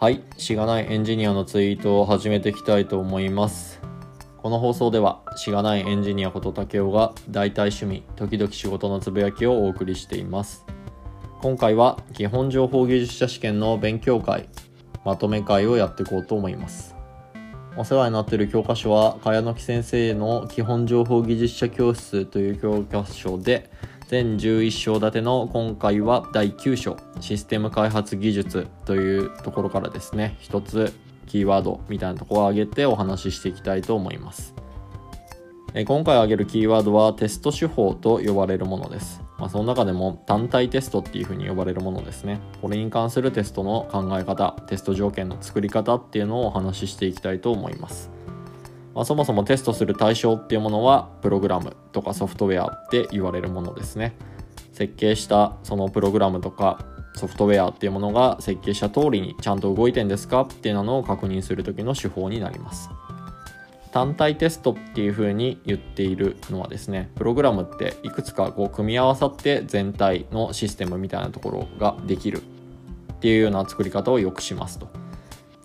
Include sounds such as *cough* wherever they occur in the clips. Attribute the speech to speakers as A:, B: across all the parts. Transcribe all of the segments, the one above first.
A: はい、しがないエンジニアのツイートを始めていきたいと思います。この放送では、しがないエンジニアこと竹雄が大体趣味、時々仕事のつぶやきをお送りしています。今回は基本情報技術者試験の勉強会、まとめ会をやっていこうと思います。お世話になっている教科書は、茅野木先生の基本情報技術者教室という教科書で、全11章立ての今回は第9章システム開発技術というところからですね。一つキーワードみたいなところを挙げてお話ししていきたいと思います。今回挙げるキーワードはテスト手法と呼ばれるものです、まあ、その中でも単体テストっていうふうに呼ばれるものですね。これに関するテストの考え方テスト条件の作り方っていうのをお話ししていきたいと思います。まあ、そもそもテストする対象っていうものはプログラムとかソフトウェアって言われるものですね。設計したそのプログラムとかソフトウェアっていうものが設計した通りにちゃんと動いてんですかっていうのを確認する時の手法になります。単体テストっていうふうに言っているのはですねプログラムっていくつかこう組み合わさって全体のシステムみたいなところができるっていうような作り方をよくしますと。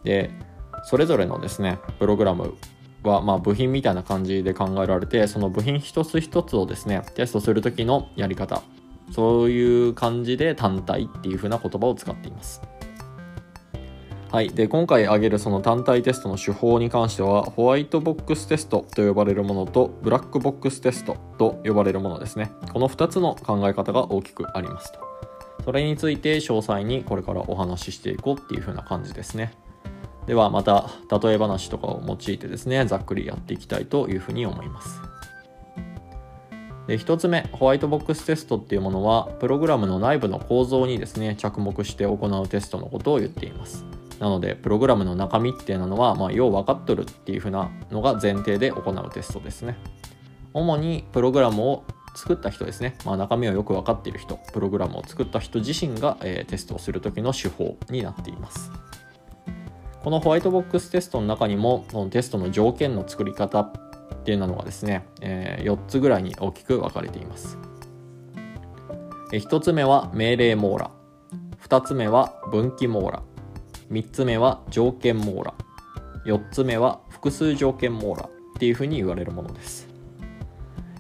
A: でそれぞれのですねプログラムはまあ部品みたいな感じで考えられてその部品一つ一つをですねテストする時のやり方。そういう感じで単体っていう風な言葉を使っています。はい。で今回挙げるその単体テストの手法に関してはホワイトボックステストと呼ばれるものとブラックボックステストと呼ばれるものですね。この2つの考え方が大きくありますと。それについて詳細にこれからお話ししていこうっていう風な感じですね。ではまた例え話とかを用いてですねざっくりやっていきたいというふうに思います。で1つ目ホワイトボックステストっていうものはプログラムの内部の構造にですね着目して行うテストのことを言っています。なのでプログラムの中身っていうのは、まあ、よう分かっとるっていうふうなのが前提で行うテストですね。主にプログラムを作った人ですね、まあ、中身をよく分かっている人。プログラムを作った人自身が、えー、テストをする時の手法になっています。このホワイトボックステストの中にもこのテストの条件の作り方っていうのがですね、えー、4つぐらいに大きく分かれています、1つ目は命令網羅。2つ目は分岐網羅。3つ目は条件網羅。4つ目は複数条件網羅っていうふうに言われるものです、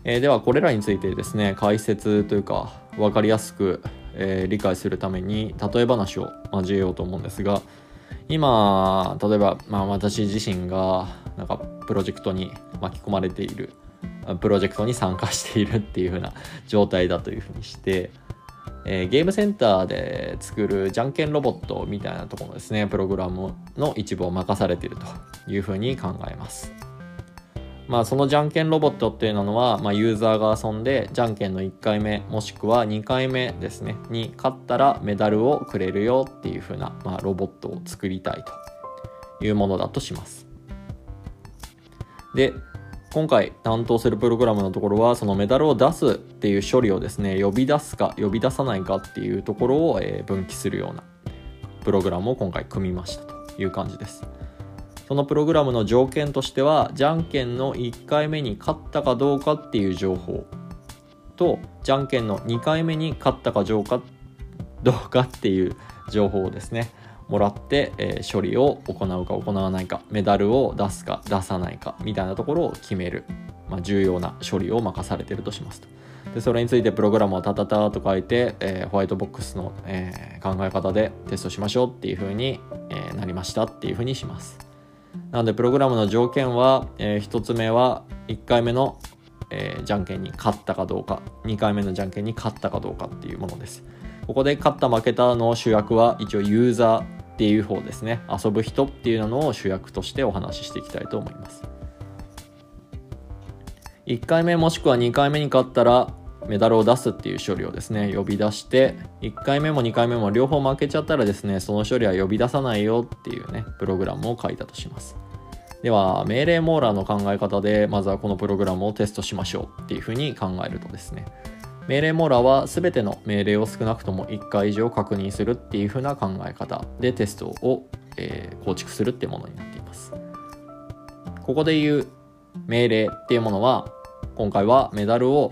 A: えー、ではこれらについてですね解説というか分かりやすく、え理解するために例え話を交えようと思うんですが今例えば、まあ、私自身がなんかプロジェクトに巻き込まれているプロジェクトに参加しているっていう風な状態だというふうにして、えー、ゲームセンターで作るじゃんけんロボットみたいなところですねプログラムの一部を任されているというふうに考えます。まあ、そのじゃんけんロボットっていうのは、まあ、ユーザーが遊んでじゃんけんの1回目もしくは2回目ですねに勝ったらメダルをくれるよっていう風な、まあ、ロボットを作りたいというものだとします。で今回担当するプログラムのところはそのメダルを出すっていう処理をですね呼び出すか呼び出さないかっていうところを、え分岐するようなプログラムを今回組みましたという感じです。そのプログラムの条件としてはじゃんけんの1回目に勝ったかどうかっていう情報とじゃんけんの2回目に勝ったかどうかどうかっていう情報をですねもらって、えー、処理を行うか行わないかメダルを出すか出さないかみたいなところを決める、まあ、重要な処理を任されてるとしますと。でそれについてプログラムをタタタと書いて、えー、ホワイトボックスの、えー、考え方でテストしましょうっていう風に、え、なりましたっていう風にします。なのでプログラムの条件は、えー、1つ目は1回目の、えー、じゃんけんに勝ったかどうか2回目のじゃんけんに勝ったかどうかっていうものです。ここで勝った負けたの主役は一応ユーザーっていう方ですね。遊ぶ人っていうのを主役としてお話ししていきたいと思います。1回目もしくは2回目に勝ったらメダルを出すっていう処理をですね呼び出して1回目も2回目も両方負けちゃったらですねその処理は呼び出さないよっていうねプログラムを書いたとします。では命令網羅の考え方でまずはこのプログラムをテストしましょうっていうふうに考えるとですね命令網羅は全ての命令を少なくとも1回以上確認するっていうふうな考え方でテストを、えー、構築するってものになっています。ここで言う命令っていうものは今回はメダルを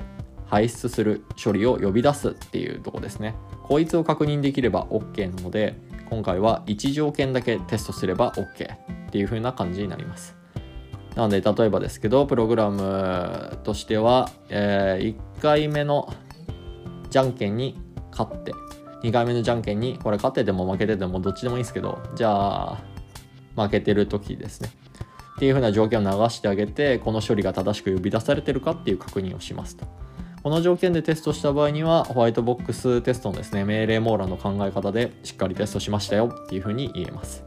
A: 排出する処理を呼び出すっていうとこですね。こいつを確認できれば OK なので今回は1条件だけテストすれば OK っていう風な感じになります。なので例えばですけどプログラムとしては、えー、1回目のじゃんけんに勝って2回目のじゃんけんにこれ勝ってても負けててもどっちでもいいんですけどじゃあ負けてる時ですね。っていう風な条件を流してあげてこの処理が正しく呼び出されてるかっていう確認をしますと。この条件でテストした場合にはホワイトボックステストのですね命令網欄の考え方でしっかりテストしましたよっていう風に言えます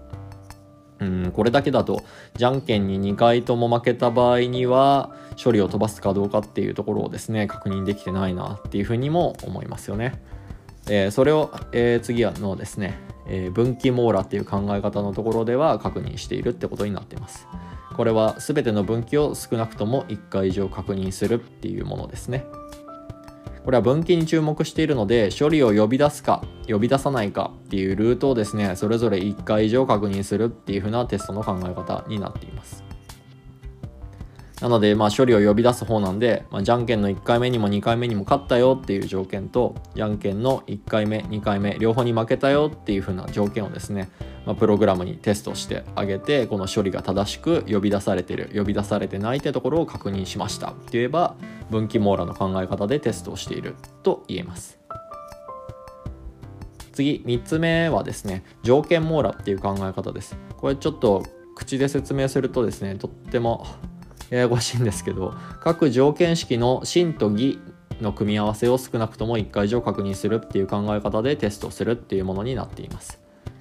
A: うんこれだけだとじゃんけんに2回とも負けた場合には処理を飛ばすかどうかっていうところをですね確認できてないなっていうふうにも思いますよね。えー、それを、えー、次のですね、えー、分岐網羅っていう考え方のところでは確認しているってことになっています。これは全ての分岐を少なくとも1回以上確認するっていうものですね。これは分岐に注目しているので処理を呼び出すか呼び出さないかっていうルートをですねそれぞれ1回以上確認するっていう風なテストの考え方になっています。なので、まあ、処理を呼び出す方なんで、まあ、じゃんけんの1回目にも2回目にも勝ったよっていう条件とじゃんけんの1回目2回目両方に負けたよっていう風な条件をですねまあ、プログラムにテストしてあげてこの処理が正しく呼び出されてる呼び出されてないってところを確認しました。って言えば分岐網羅の考え方でテストをしていると言えます。次3つ目はですね条件網羅っていう考え方です。これちょっと口で説明するとですねとってもややこしいんですけど各条件式の真と偽の組み合わせを少なくとも1回以上確認するっていう考え方でテストするっていうものになっています。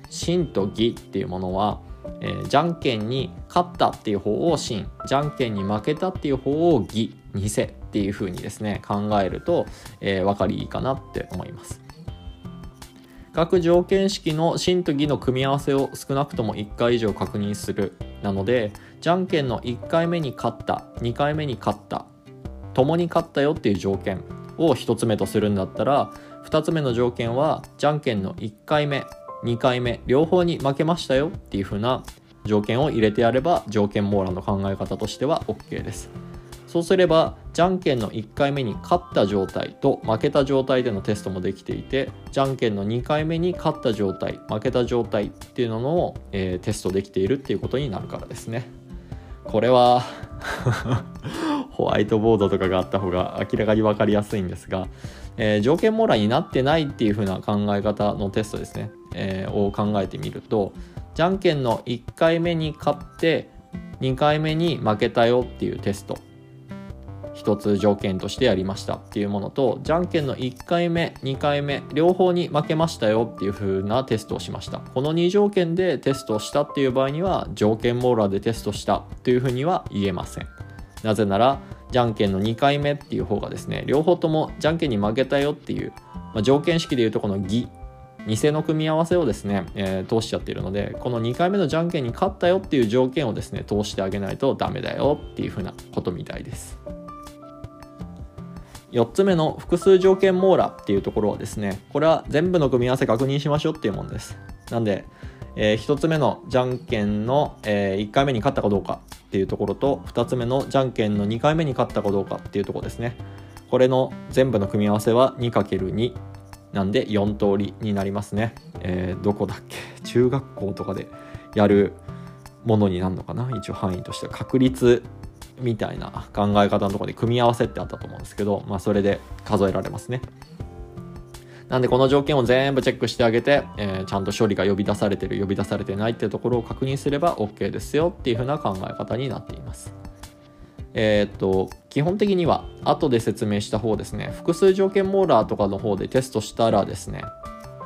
A: 真と義っていうものは、えー、じゃんけんに勝ったっていう方を真。じゃんけんに負けたっていう方を義偽っていう風にですね考えると、えー、分かりいいかなって思います。各条件式の真と義の組み合わせを少なくとも1回以上確認するなのでじゃんけんの1回目に勝った2回目に勝った共に勝ったよっていう条件を1つ目とするんだったら2つ目の条件はじゃんけんの1回目2回目両方に負けましたよっていう風な条件を入れてやれば条件網羅の考え方としては OK です。そうすればじゃんけんの1回目に勝った状態と負けた状態でのテストもできていてじゃんけんの2回目に勝った状態負けた状態っていうのを、えー、テストできているっていうことになるからですね。これはホワイトボードとかがあった方が明らかに分かりやすいんですが、えー、条件網羅になってないっていう風な考え方のテストですね。えー、を考えてみるとじゃんけんの1回目に勝って2回目に負けたよっていうテスト。一つ条件としてやりましたっていうものとじゃんけんの1回目2回目両方に負けましたよっていう風なテストをしました。この2条件でテストをしたっていう場合には条件網羅でテストしたというふうには言えません。なぜならじゃんけんの2回目っていう方がですね両方ともじゃんけんに負けたよっていう、まあ、条件式でいうとこの義偽の組み合わせをですね、えー、通しちゃっているのでこの2回目のじゃんけんに勝ったよっていう条件をですね通してあげないとダメだよっていうふうなことみたいです。4つ目の複数条件網羅っていうところはですねこれは全部の組み合わせ確認しましょうっていうものです。なんで、えー、1つ目のじゃんけんの、えー、1回目に勝ったかどうかっていうところと2つ目のじゃんけんの2回目に勝ったかどうかっていうところですね。これの全部の組み合わせは 2×2 なんで4通りになりますね。えー、どこだっけ？中学校とかでやるものになるのかな？一応範囲としては。確率みたいな考え方のところで組み合わせってあったと思うんですけど、まあ、それで数えられますね。なんでこの条件を全部チェックしてあげて、えー、ちゃんと処理が呼び出されてる呼び出されてないっていうところを確認すれば OK ですよっていう風な考え方になっています。えー、っと基本的には後で説明した方ですね複数条件モーラーとかの方でテストしたらですね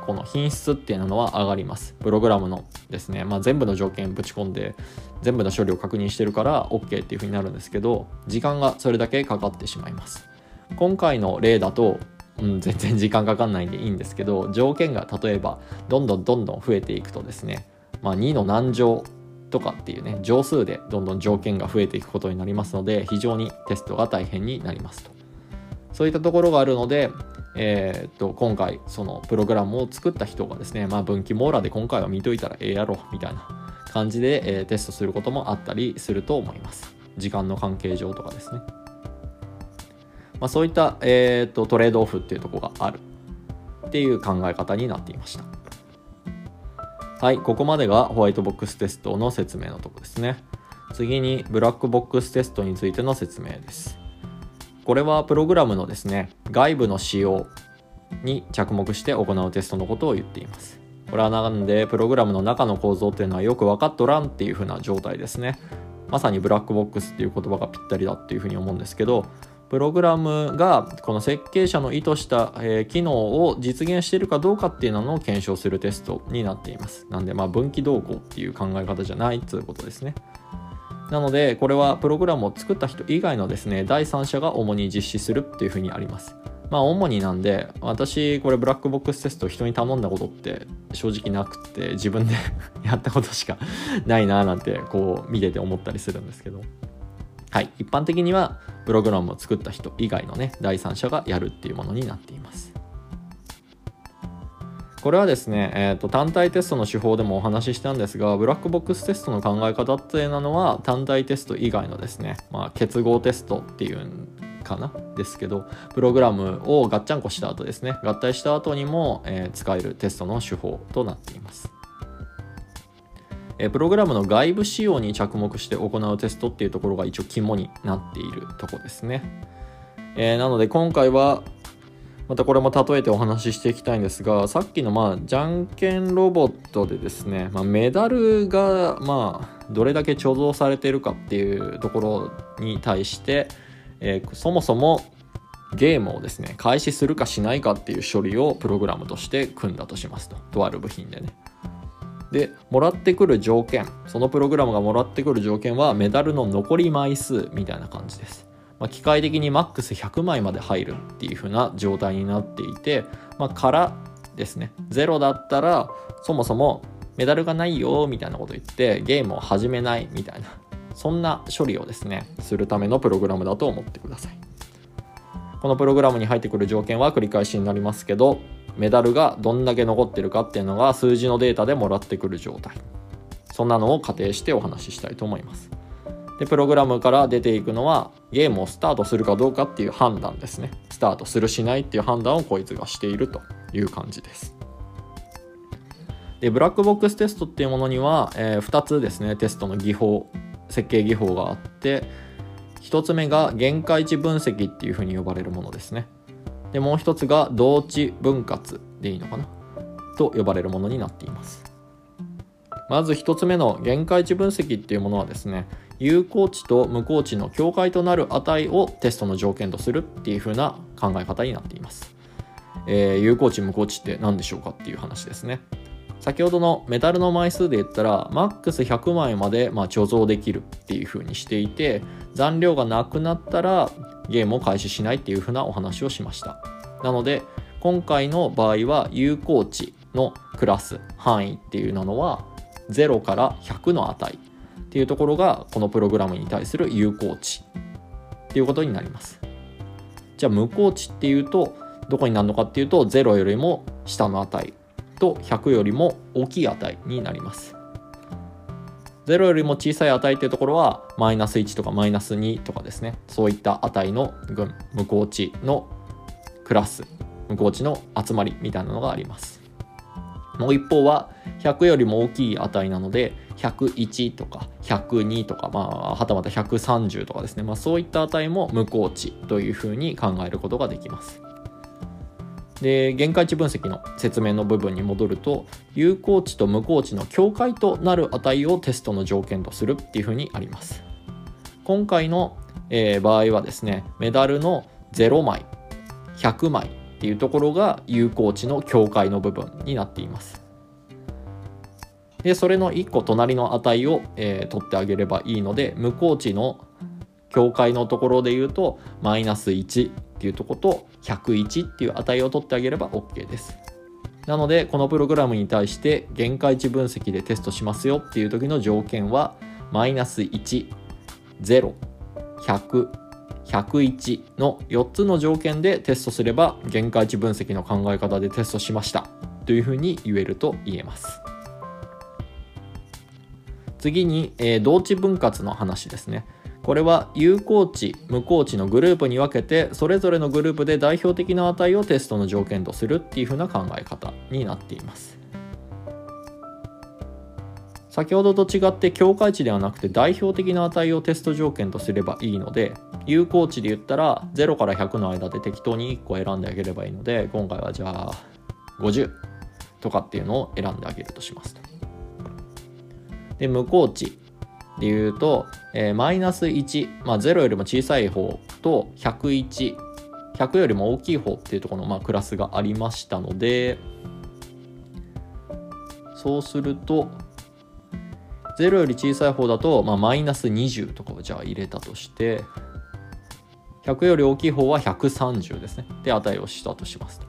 A: この品質っていうのは上がります。プログラムのですね、まあ、全部の条件ぶち込んで全部の処理を確認してるから OK っていう風になるんですけど時間がそれだけかかってしまいます。今回の例だとうん、全然時間かかんないんでいいんですけど条件が例えばどんどんどんどん増えていくとですね、まあ、2の何乗とかっていうね乗数でどんどん条件が増えていくことになりますので非常にテストが大変になりますと。そういったところがあるのでえー、っと今回そのプログラムを作った人がですねまあ分岐網羅で今回は見といたらええやろみたいな感じで、えー、テストすることもあったりすると思います。時間の関係上とかですね。まあ、そういった、えーと、とトレードオフっていうとこがあるっていう考え方になっていました。はいここまでがホワイトボックステストの説明のとこですね。次にブラックボックステストについての説明です。これはプログラムのですね外部の仕様に着目して行うテストのことを言っています。これはなんでプログラムの中の構造っていうのはよく分かっとらんっていう風な状態ですね。まさにブラックボックスっていう言葉がぴったりだっていうふうに思うんですけどプログラムがこの設計者の意図した、え、機能を実現しているかどうかっていうのを検証するテストになっています。なんでまあ分岐動向っていう考え方じゃないっていうことですね。なのでこれはプログラムを作った人以外のですね第三者が主に実施するっていうふうにあります。まあ主になんで私これブラックボックステスト人に頼んだことって正直なくて自分で *laughs* やったことしか *laughs* ないなーなんてこう見てて思ったりするんですけど。はい。一般的にはプログラムを作った人以外のね第三者がやるっていうものになっています。これはですね、えーと、単体テストの手法でもお話ししたんですがブラックボックステストの考え方っていうのは単体テスト以外のですね、まあ、結合テストっていうかなですけどプログラムをガッチャンコした後ですね合体した後にも、えー、使えるテストの手法となっています。えプログラムの外部仕様に着目して行うテストっていうところが一応肝になっているとこですね、えー、なので今回はまたこれも例えてお話ししていきたいんですがさっきのまあじゃんけんロボットでですね、まあ、メダルがまあどれだけ貯蔵されてるかっていうところに対してえー、そもそもゲームをですね開始するかしないかっていう処理をプログラムとして組んだとしますと。とある部品でね。でもらってくる条件そのプログラムがもらってくる条件はメダルの残り枚数みたいな感じです、まあ、機械的にマックス100枚まで入るっていう風な状態になっていて、まあ、からですね。0だったらそもそもメダルがないよみたいなこと言ってゲームを始めないみたいなそんな処理をですねするためのプログラムだと思ってください。このプログラムに入ってくる条件は繰り返しになりますけどメダルがどんだけ残ってるかっていうのが数字のデータでもらってくる状態。そんなのを仮定してお話ししたいと思います。でプログラムから出ていくのはゲームをスタートするかどうかっていう判断ですね。スタートするしないっていう判断をこいつがしているという感じです。でブラックボックステストっていうものには、えー、2つですね。テストの技法設計技法があって1つ目が限界値分析っていうふうに呼ばれるものですね。でもう一つが同値分割でいいのかな？と呼ばれるものになっています。まず1つ目の限界値分析っていうものはですね有効値と無効値の境界となる値をテストの条件とするっていう風な考え方になっています、えー、有効値無効値って何でしょうかっていう話ですね。先ほどのメタルの枚数で言ったらマックス100枚までま貯蔵できるっていう風にしていて残量がなくなったらゲームを開始しないっていう風なお話をしました。なので今回の場合は有効値のクラス範囲っていうのは0から100の値。っていうところがこのプログラムに対する有効値っていうことになります。じゃあ無効値っていうとどこになるのかっていうと0よりも下の値と100よりも大きい値になります。0よりも小さい値っていうところはマイナス1とかマイナス2とかですね。そういった値の群無効値のクラス無効値の集まりみたいなのがあります。もう一方は100よりも大きい値なので101とか102とか、まあ、はたまた130とかですね、まあ、そういった値も無効値というふうに考えることができます。で限界値分析の説明の部分に戻ると有効値と無効値の境界となる値をテストの条件とするっていうふうにあります。今回の、えー、場合はですねメダルの0枚100枚っていうところが有効値の境界の部分になっています。でそれの1個隣の値を、えー、取ってあげればいいので無効値の境界のところで言うとマイナス1っていうとこと101っていう値を取ってあげれば OK です。なのでこのプログラムに対して限界値分析でテストしますよっていう時の条件はマイナス1、0、100、101の4つの条件でテストすれば限界値分析の考え方でテストしましたというふうに言えると言えます。次に、えー、同値分割の話ですね。これは有効値無効値のグループに分けてそれぞれのグループで代表的な値をテストの条件とするっていう風な考え方になっています先ほどと違って境界値ではなくて代表的な値をテスト条件とすればいいので有効値で言ったら0から100の間で適当に1個選んであげればいいので今回はじゃあ50とかっていうのを選んであげるとしますと。で無効値で言うと、えー、マイナス1、まあ、0よりも小さい方と101 100よりも大きい方っていうところのまあクラスがありましたのでそうすると0より小さい方だと、まあ、マイナス20とかをじゃあ入れたとして100より大きい方は130ですね。で値をしたとしますと。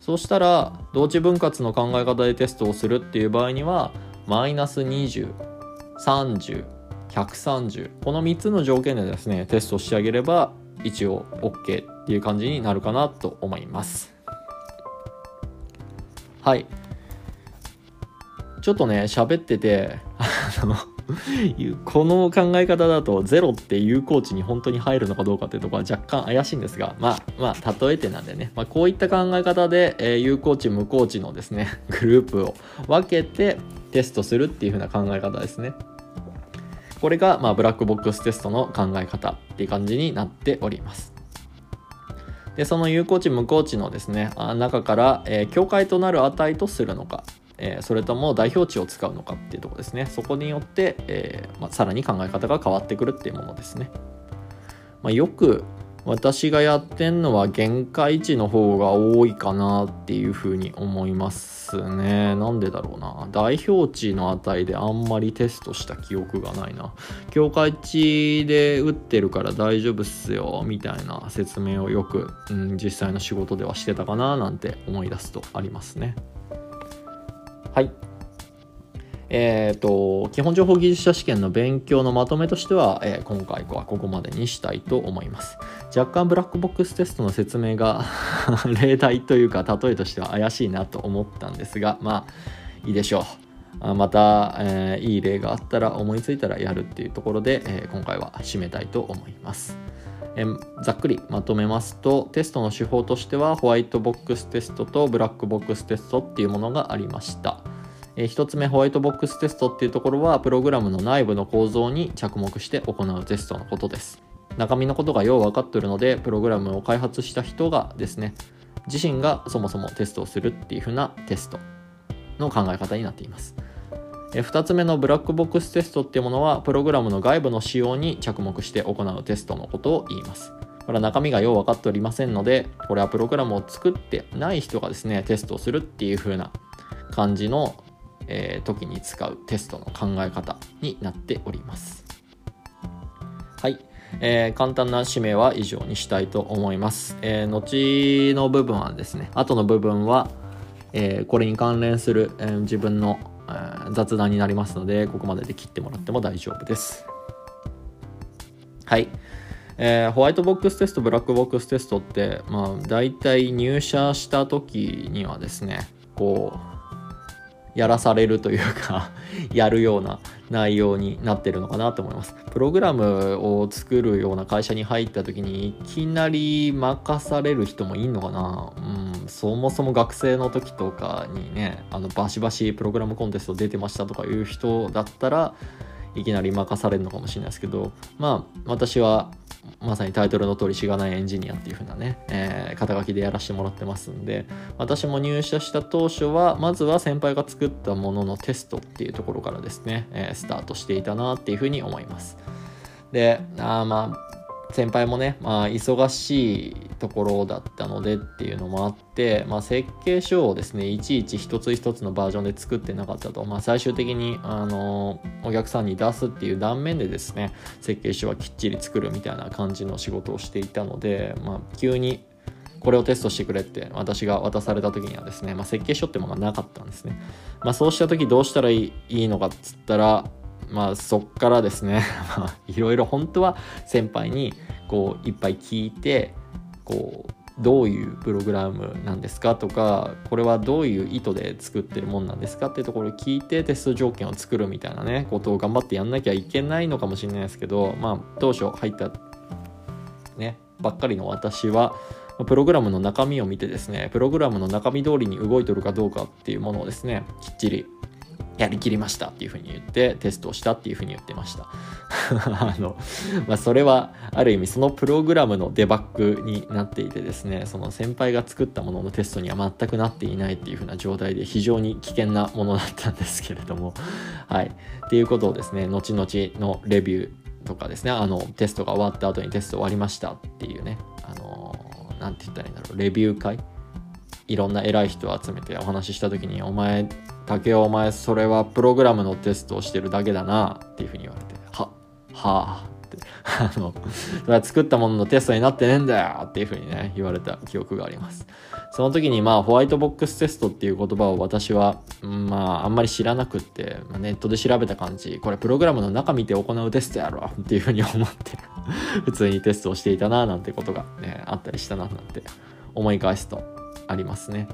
A: そうしたら同値分割の考え方でテストをするっていう場合にはマイナス2030130この3つの条件でですねテストしてあげれば一応 OK っていう感じになるかなと思います。はい。ちょっとね喋っててあのこの考え方だとゼロって有効値に本当に入るのかどうかっていうところは若干怪しいんですがまあまあ例えてなんでね、まあ、こういった考え方で、えー、有効値無効値のですねグループを分けてテストするっていう風な考え方ですね。これが、まあ、ブラックボックステストの考え方っていう感じになっております。でその有効値無効値のですね中から、えー、境界となる値とするのかえー、それとも代表値を使うのかっていうとこですね。そこによって、えーまあ、さらに考え方が変わってくるっていうものですね、まあ、よく私がやってんのは限界値の方が多いかなっていうふうに思いますね。なんでだろうな。代表値の値であんまりテストした記憶がないな。境界値で打ってるから大丈夫っすよみたいな説明をよく、うん、実際の仕事ではしてたかななんて思い出すとありますね。はい。えっ、ー、と、基本情報技術者試験の勉強のまとめとしては、えー、今回はここまでにしたいと思います。若干ブラックボックステストの説明が *laughs* 例題というか例えとしては怪しいなと思ったんですが、まあ、いいでしょう。また、えー、いい例があったら思いついたらやるっていうところで、えー、今回は締めたいと思います。えざっくりまとめますとテストの手法としてはホワイトボックステストとブラックボックステストっていうものがありました、え1つ目ホワイトボックステストっていうところはプログラムの内部の構造に着目して行うテストのことです。中身のことがよう分かっているのでプログラムを開発した人がですね自身がそもそもテストをするっていう風なテストの考え方になっています。2つ目のブラックボックステストっていうものはプログラムの外部の仕様に着目して行うテストのことを言います。これは中身がよう分かっておりませんのでこれはプログラムを作ってない人がですねテストをするっていう風な感じの、えー、時に使うテストの考え方になっております。はい、えー、簡単な締めは以上にしたいと思います、えー、後の部分はですね後の部分は、えこれに関連する、え自分の雑談になりますのでここまでで切ってもらっても大丈夫です。はい、えー、ホワイトボックステストブラックボックステストってまあ大体入社した時にはですねこうやらされるというか *laughs* やるような内容になってるのかなと思います。プログラムを作るような会社に入った時にいきなり任される人もいんのかな？うん、そもそも学生の時とかにね、あのバシバシプログラムコンテスト出てましたとかいう人だったらいきなり任されるのかもしれないですけど、まあ私はまさにタイトルの通りしがないエンジニアっていう風なね、えー、肩書きでやらせてもらってますんで私も入社した当初はまずは先輩が作ったもののテストっていうところからですね、えー、スタートしていたなっていう風に思います。であまあ先輩もね、まあ、忙しいところだったのでっていうのもあって、まあ、設計書をですねいちいち一つ一つのバージョンで作ってなかったと、まあ、最終的に、あのお客さんに出すっていう断面でですね設計書はきっちり作るみたいな感じの仕事をしていたので、まあ、急にこれをテストしてくれって私が渡された時にはですね、まあ、設計書ってものがなかったんですね、まあ、そうした時どうしたらいいのかっつったらまあそっからですね。*laughs* いろいろ本当は先輩にこういっぱい聞いてこうどういうプログラムなんですかとかこれはどういう意図で作ってるもんなんですかっていうところを聞いてテスト条件を作るみたいなねことを頑張ってやんなきゃいけないのかもしれないですけどまあ当初入ったねばっかりの私はプログラムの中身を見てですねプログラムの中身通りに動いてるかどうかっていうものをですねきっちりやりきりましたっていうふうに言ってテストをしたっていうふうに言ってました。*laughs* あの、まあ、それはある意味そのプログラムのデバッグになっていてですねその先輩が作ったもののテストには全くなっていないっていうふうな状態で非常に危険なものだったんですけれども。*laughs* はい。っていうことをですね後々のレビューとかですねあのテストが終わった後にテスト終わりましたっていうねあの何て言ったらいいんだろうレビュー会？いろんな偉い人を集めてお話しした時に「お前竹雄お前それはプログラムのテストをしてるだけだな」っていうふうに言われて「ははあ」って *laughs* あのそれは作ったもののテストになってねえんだよっていうふうにね言われた記憶がありますその時にまあホワイトボックステストっていう言葉を私はまああんまり知らなくって、ま、ネットで調べた感じこれプログラムの中見て行うテストやろっていうふうに思って *laughs* 普通にテストをしていたななんてことがねあったりしたななんて思い返すとありますね。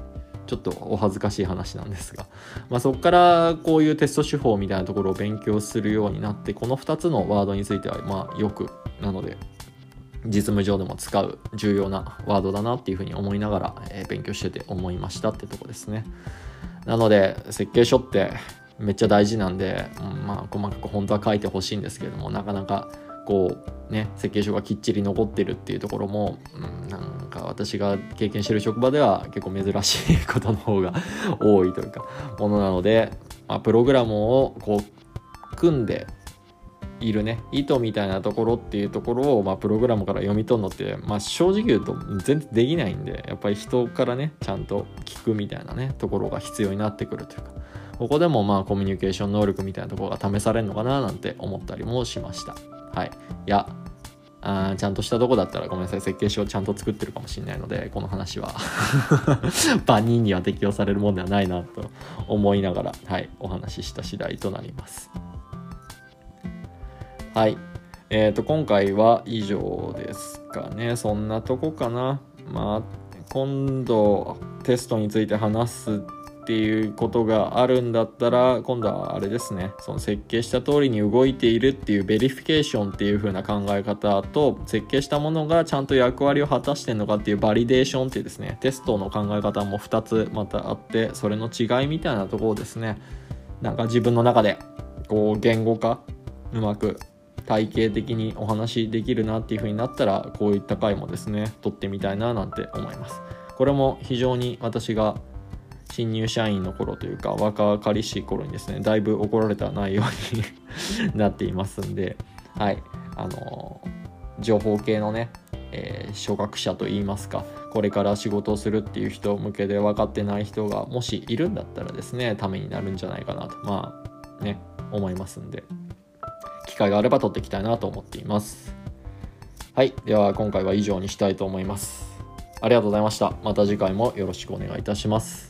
A: ちょっとお恥ずかしい話なんですが、まあ、そこからこういうテスト手法みたいなところを勉強するようになってこの2つのワードについてはまあよくなので実務上でも使う重要なワードだなっていうふうに思いながら、え、勉強してて思いましたってとこですね。なので設計書ってめっちゃ大事なんで、うん、まあ細かく本当は書いてほしいんですけどもなかなかこうね設計書がきっちり残ってるっていうところも、うん、なんか私が経験してる職場では結構珍しいことの方が多いというかものなので、まあ、プログラムをこう組んでいるね意図みたいなところっていうところを、まあ、プログラムから読み取るのって、まあ、正直言うと全然できないんでやっぱり人からねちゃんと聞くみたいなねところが必要になってくるというかここでもまあコミュニケーション能力みたいなところが試されるのかななんて思ったりもしました。はい。いや、あちゃんとしたとこだったらごめんなさい設計書をちゃんと作ってるかもしれないのでこの話は。*laughs* 万人には適用されるもんではないなと思いながらはいお話しした次第となります。はい。えーと今回は以上ですかね。そんなとこかな。まあ今度テストについて話すっていうことがあるんだったら今度はあれですね。その設計した通りに動いているっていうベリフィケーションっていう風な考え方と設計したものがちゃんと役割を果たしてんのかっていうバリデーションっていうですねテストの考え方も2つまたあってそれの違いみたいなところをですねなんか自分の中でこう言語化うまく体系的にお話できるなっていう風になったらこういった回もですね撮ってみたいななんて思います。これも非常に私が新入社員の頃というか若かりしい頃にですねだいぶ怒られた内容に *laughs* なっていますんではい。あの情報系のね、えー、初学者といいますかこれから仕事をするっていう人向けで分かってない人がもしいるんだったらですねためになるんじゃないかなとまあね思いますんで機会があれば撮っていきたいなと思っています。はい。では今回は以上にしたいと思います。ありがとうございました。また次回もよろしくお願いいたします。